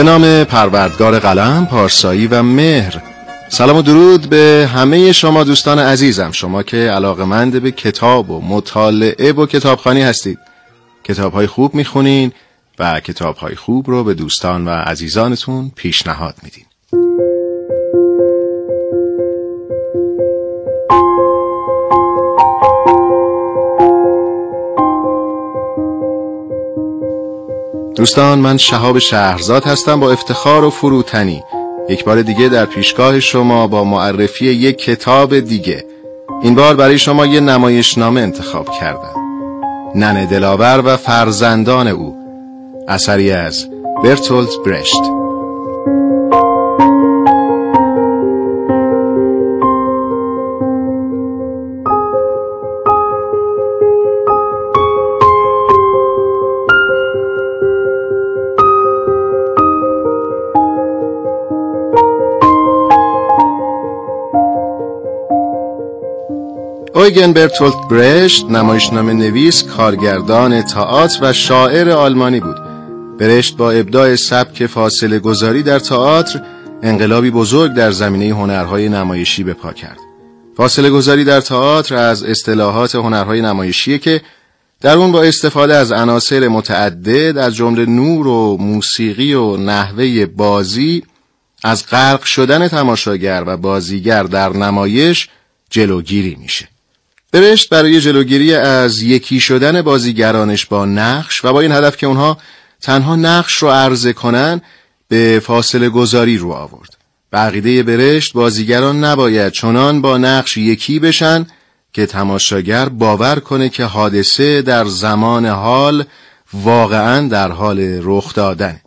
به نام پروردگار قلم، پارسایی و مهر. سلام و درود به همه شما دوستان عزیزم. شما که علاقمند به کتاب و مطالعه و کتابخانی هستید. کتاب های خوب می‌خونین و کتاب های خوب رو به دوستان و عزیزانتون پیشنهاد میدین. دوستان من شهاب شهرزاد هستم با افتخار و فروتنی. یک بار دیگه در پیشگاه شما با معرفی یک کتاب دیگه. این بار برای شما یه نمایشنامه انتخاب کردم. نن دلاور و فرزندان او. اثری از برتولت برشت. اویگن برتولت برشت نمایشنامه نویس کارگردان تئاتر و شاعر آلمانی بود. برشت با ابداع سبک فاصله گذاری در تئاتر انقلابی بزرگ در زمینه هنرهای نمایشی به پا کرد. فاصله گذاری در تئاتر از اصطلاحات هنرهای نمایشی که در اون با استفاده از عناصر متعدد از جمله نور و موسیقی و نحوه بازی از غرق شدن تماشاگر و بازیگر در نمایش جلوگیری میشه. برشت برای جلوگیری از یکی شدن بازیگرانش با نقش و با این هدف که اونها تنها نقش رو عرضه کنن به فاصله گذاری رو آورد. بقیده برشت بازیگران نباید چنان با نقش یکی بشن که تماشاگر باور کنه که حادثه در زمان حال واقعا در حال رخ دادن.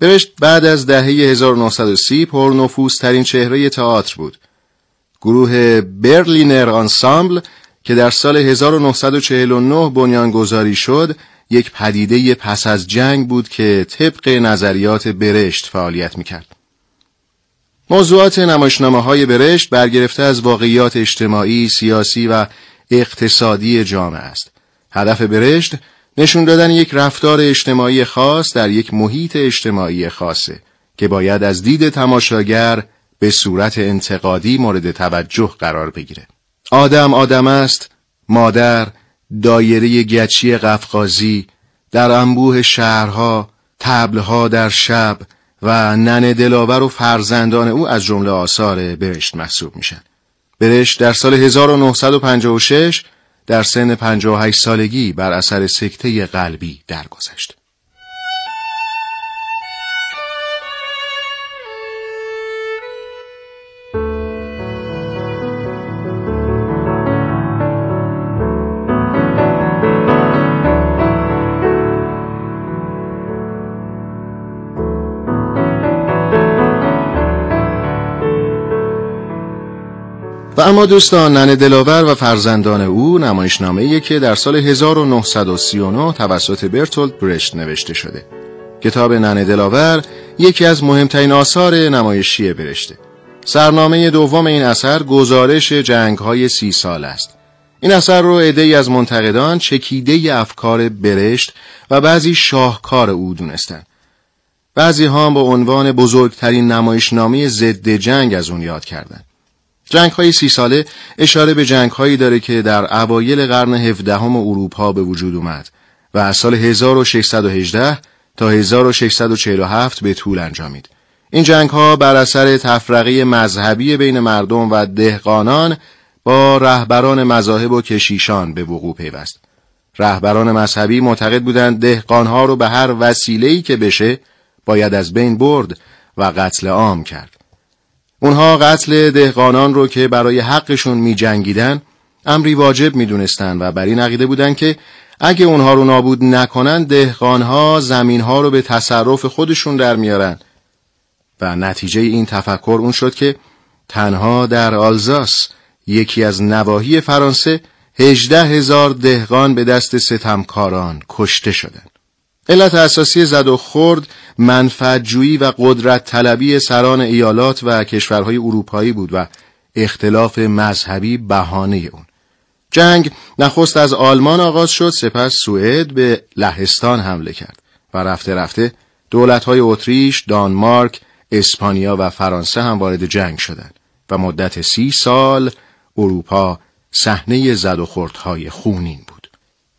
برشت بعد از دهه 1930 پرنفوذ ترین چهره تئاتر بود. گروه برلینر آنسامبل که در سال 1949 بنیانگذاری شد یک پدیده پس از جنگ بود که طبق نظریات برشت فعالیت می‌کرد. موضوعات نمایشنامه های برشت برگرفته از واقعیات اجتماعی، سیاسی و اقتصادی جامعه است. هدف برشت نشون دادن یک رفتار اجتماعی خاص در یک محیط اجتماعی خاصه که باید از دید تماشاگر به صورت انتقادی مورد توجه قرار بگیره. آدم آدم است، مادر، دایره گچی قفقازی، در انبوه شهرها، تبلها در شب و نن دلاور و فرزندان او از جمله آثار برشت محسوب میشن. برشت در سال 1956 در سن 58 سالگی بر اثر سکته قلبی درگذشت. دوستان نن دلاور و فرزندان او نمایشنامه که در سال 1939 توسط برتولد برشت نوشته شده. کتاب نن دلاور یکی از مهمترین آثار نمایشی برشته. سرنامه دوم این اثر گزارش جنگ های سی سال است. این اثر رو عده‌ای از منتقدان چکیده افکار برشت و بعضی شاهکار او دونستند بعضی ها با عنوان بزرگترین نمایشنامه ضد جنگ از اون یاد کردند جنگ های سی ساله اشاره به جنگ هایی داره که در اوایل قرن هفدهم اروپا به وجود اومد و از سال 1618 تا 1647 به طول انجامید. این جنگ ها بر اثر تفرقه مذهبی بین مردم و دهقانان با رهبران مذاهب و کشیشان به وقوع پیوست. رهبران مذهبی معتقد بودند دهقانها رو به هر وسیله‌ای که بشه باید از بین برد و قتل عام کرد. اونها قتل دهقانان رو که برای حقشون می جنگیدن امری واجب می دونستن و بر این عقیده بودن که اگه اونها رو نابود نکنن دهقانها زمینها رو به تصرف خودشون در میارن و نتیجه این تفکر اون شد که تنها در آلزاس یکی از نواحی فرانسه هجده هزار دهقان به دست ستمکاران کشته شدند. علت اساسی زد و خورد منفعتجویی و قدرت طلبی سران ایالات و کشورهای اروپایی بود و اختلاف مذهبی بهانه اون. جنگ نخست از آلمان آغاز شد سپس سوئد به لهستان حمله کرد و رفته رفته دولت‌های اتریش، دانمارک، اسپانیا و فرانسه هم وارد جنگ شدند و مدت سی سال اروپا صحنه زد و خوردهای خونین بود.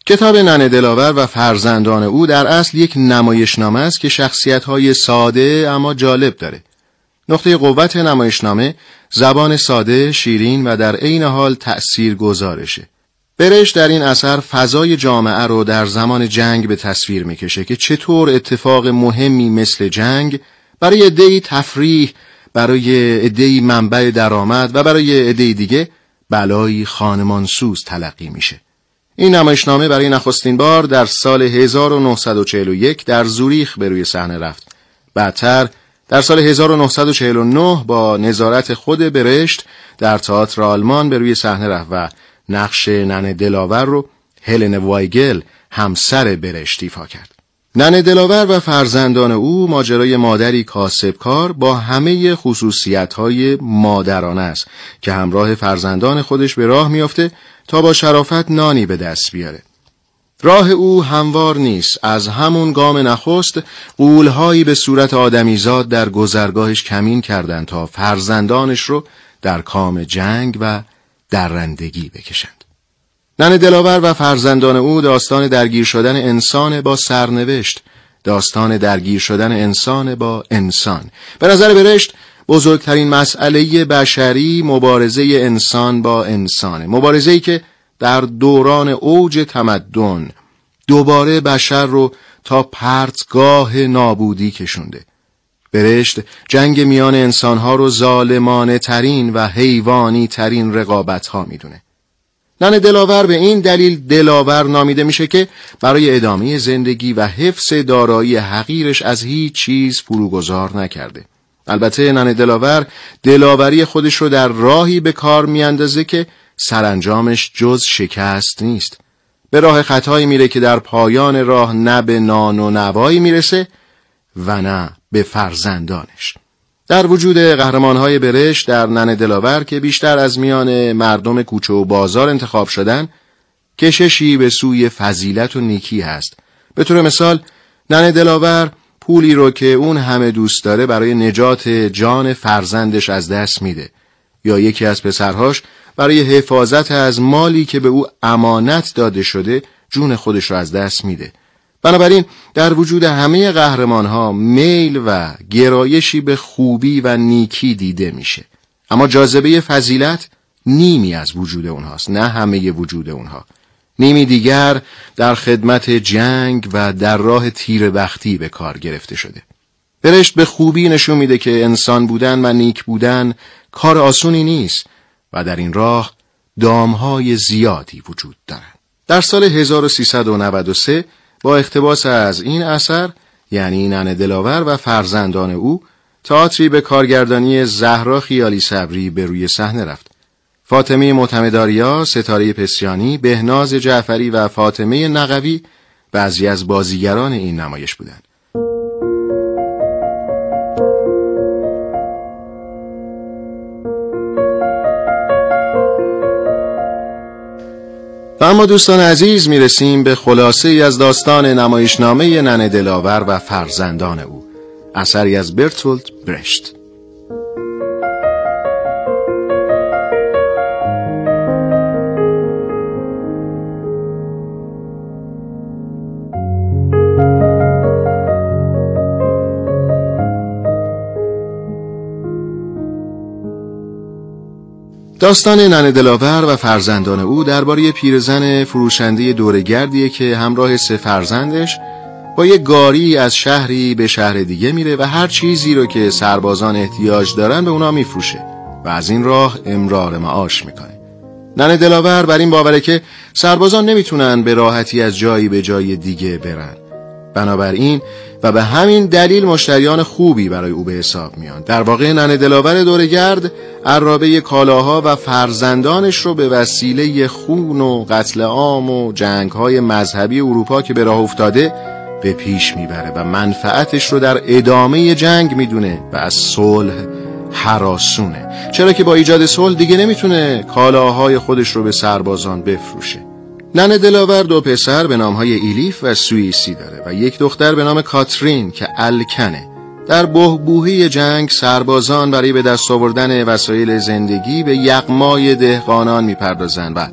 کتاب ننه دلاور و فرزندان او در اصل یک نمایشنامه است که شخصیت‌های ساده اما جالب داره. نقطه قوت نمایشنامه زبان ساده، شیرین و در عین حال تأثیر گذارشه. برش در این اثر فضای جامعه رو در زمان جنگ به تصویر می‌کشه که چطور اتفاق مهمی مثل جنگ برای عدهای تفریح، برای عدهای منبع درآمد و برای عدهای دیگه بلایی خانمانسوز تلقی میشه. این نمایشنامه برای نخستین بار در سال 1941 در زوریخ به روی صحنه رفت. بعدتر در سال 1949 با نظارت خود برشت در تئاتر آلمان به روی صحنه رفت و نقش ننه دلاور رو هلن وایگل همسر برشت ایفا کرد. ننه دلاور و فرزندان او ماجرای مادری کاسبکار با همه خصوصیت‌های مادرانه است که همراه فرزندان خودش به راه میافته تا با شرافت نانی به دست بیاره. راه او هموار نیست. از همون گام نخست قولهایی به صورت آدمیزاد در گذرگاهش کمین کردند تا فرزندانش رو در کام جنگ و درندگی بکشند. نن دلاور و فرزندان او داستان درگیر شدن انسان با سرنوشت داستان درگیر شدن انسان با انسان. به نظر برشت بزرگترین مسئله بشری مبارزه انسان با انسانه. مبارزه ای که در دوران اوج تمدن دوباره بشر رو تا پرتگاه نابودی کشونده. برشت جنگ میان انسانها رو ظالمانه ترین و حیوانی ترین رقابت ها می‌دونه. نن دلاور به این دلیل دلاور نامیده میشه که برای ادامه زندگی و حفظ دارایی حقیرش از هیچ چیز فروگذار نکرده. البته نن دلاور دلاوری خودش رو در راهی به کار میاندازه که سرانجامش جز شکست نیست. به راه خطایی میره که در پایان راه نه به نان و نوایی می‌رسه و نه به فرزندانش. در وجود قهرمانهای برش در نن دلاور که بیشتر از میان مردم کوچه و بازار انتخاب شدن کششی به سوی فضیلت و نیکی هست. به طور مثال نن دلاور پولی رو که اون همه دوست داره برای نجات جان فرزندش از دست میده. یا یکی از پسرهاش برای حفاظت از مالی که به او امانت داده شده جون خودش را از دست میده. بنابراین در وجود همه قهرمان ها میل و گرایشی به خوبی و نیکی دیده میشه. اما جاذبه فضیلت نیمی از وجود اونهاست نه همه وجود اونها. نیمی دیگر در خدمت جنگ و در راه تیر بختی به کار گرفته شده برشت به خوبی نشون میده که انسان بودن و نیک بودن کار آسونی نیست و در این راه دامهای زیادی وجود دارند. در سال 1393 با اختباس از این اثر یعنی نن دلاور و فرزندان او تئاتری به کارگردانی زهرا خیالی صبری به روی صحنه رفت. فاطمه معتمداریا، ستاره پسیانی، بهناز جعفری و فاطمه نقوی بعضی از بازیگران این نمایش بودند. و اما دوستان عزیز می‌رسیم به خلاصه ای از داستان نمایشنامه ننه دلاور و فرزندان او اثری از برتولد برشت داستان ننه دلاور و فرزندان او درباره پیرزن فروشنده دورگردیه که همراه سه فرزندش با یک گاری از شهری به شهر دیگه میره و هر چیزی رو که سربازان احتیاج دارن به اونا میفروشه و از این راه امرار معاش می‌کنه. ننه دلاور بر این باوره که سربازان نمی‌تونن به راحتی از جایی به جای دیگه برن. بنابراین و به همین دلیل مشتریان خوبی برای او به حساب میان. در واقع ننه دلاور دورگرد عرابه کالاها و فرزندانش رو به وسیله خون و قتل عام و جنگ های مذهبی اروپا که به راه افتاده به پیش می‌بره و منفعتش رو در ادامه جنگ می‌دونه و از صلح حراسونه. چرا که با ایجاد صلح دیگه نمی‌تونه کالاهای خودش رو به سربازان بفروشه. ننه دلاور دو پسر به نامهای ایلیف و سوئیسی داره و یک دختر به نام کاترین که الکنه. در بهبوهی جنگ سربازان برای به دست آوردن وسایل زندگی به یقمای دهقانان می‌پردازند و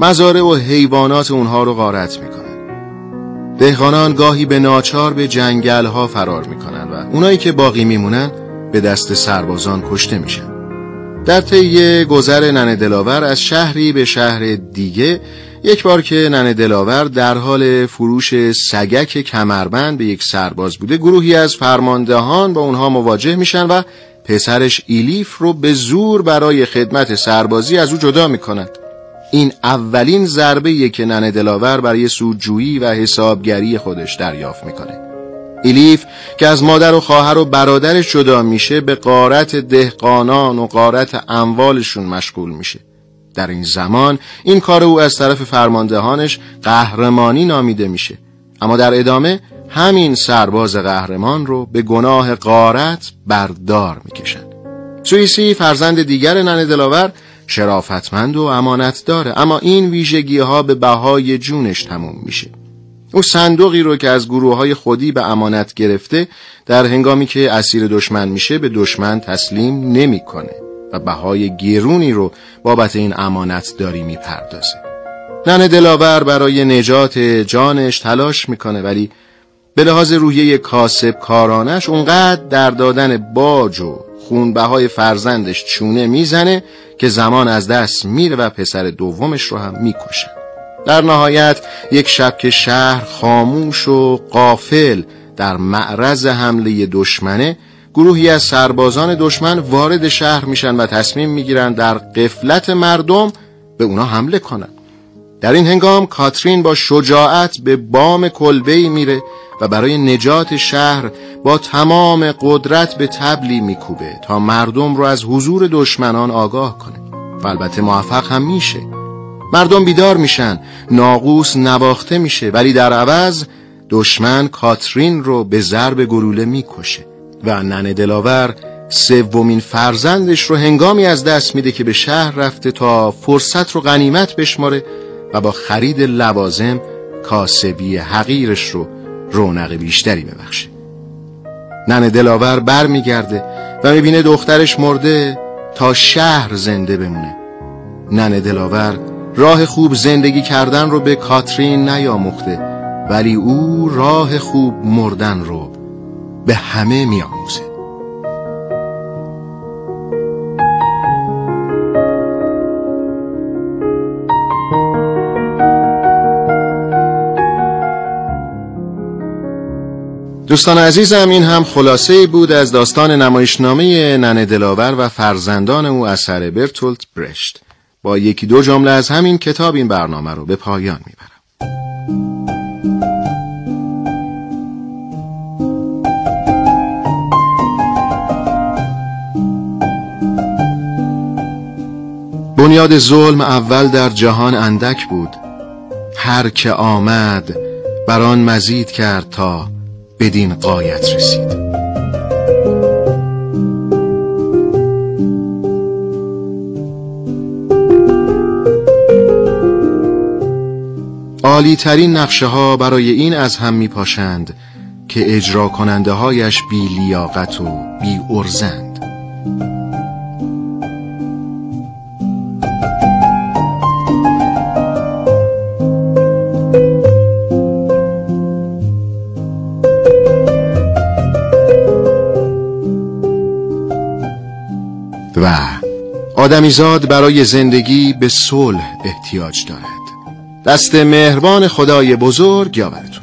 مزارع و حیوانات اونها رو غارت می‌کنن. دهقانان گاهی به ناچار به جنگل ها فرار می‌کنن و اونایی که باقی میمونن به دست سربازان کشته میشن. در طی گذر ننه دلاور از شهری به شهر دیگه یک بار که ننه دلاور در حال فروش سگک کمربند به یک سرباز بوده گروهی از فرماندهان با اونها مواجه میشن و پسرش ایلیف رو به زور برای خدمت سربازی از او جدا می‌کنند این اولین ضربه که ننه دلاور برای سودجویی و حسابگری خودش دریافت می‌کنه. ایلیف که از مادر و خواهر و برادرش جدا میشه به قارت دهقانان و قارت اموالشون مشغول میشه. در این زمان این کار او از طرف فرماندهانش قهرمانی نامیده میشه. اما در ادامه همین سرباز قهرمان رو به گناه قارت بردار می‌کشن. سوئیسی فرزند دیگر ننه دلاور شرافتمند و امانت داره اما این ویژگی ها به بهای جونش تموم میشه. او صندوقی رو که از گروه های خودی به امانت گرفته در هنگامی که اسیر دشمن میشه به دشمن تسلیم نمی‌کنه. و بهای گیرونی رو بابت این امانت داری می‌پردازه. نن دلاور برای نجات جانش تلاش می‌کنه ولی به لحاظ روحیه کاسب کارانش اونقدر در دادن باج و خونبهای فرزندش چونه می‌زنه که زمان از دست میره و پسر دومش رو هم می‌کشن در نهایت یک شب که شهر خاموش و قافل در معرض حمله دشمنه گروهی از سربازان دشمن وارد شهر میشن و تصمیم می‌گیرن در قفلت مردم به اونا حمله کنن. در این هنگام کاترین با شجاعت به بام کلبه میره و برای نجات شهر با تمام قدرت به تبلی میکوبه تا مردم رو از حضور دشمنان آگاه کنه. و البته موفق هم میشه. مردم بیدار میشن ناقوس نواخته میشه ولی در عوض دشمن کاترین رو به ضرب گلوله می‌کشه. و ننه دلاور سومین فرزندش رو هنگامی از دست میده که به شهر رفته تا فرصت رو غنیمت بشماره و با خرید لوازم کاسبی حقیرش رو رونق بیشتری ببخشه. ننه دلاور بر میگرده و می‌بینه دخترش مرده تا شهر زنده بمونه. ننه دلاور راه خوب زندگی کردن رو به کاترین نیاموخته ولی او راه خوب مردن رو به همه میآموزه. دوستان عزیزم این هم خلاصه بود از داستان نمایشنامه ننه دلاور و فرزندان او اثر برتولت برشت. با یکی دو جمله از همین کتاب این برنامه رو به پایان می‌برم. بنیاد ظلم اول در جهان اندک بود. هر که آمد بر آن مزید کرد تا بدین قایت رسید. عالی ترین نقشه ها برای این از هم می پاشند که اجرا کننده هایش بی لیاقت و بی ارزند آدمیزاد برای زندگی به صلح احتیاج دارد. دست مهربان خدای بزرگ یاورد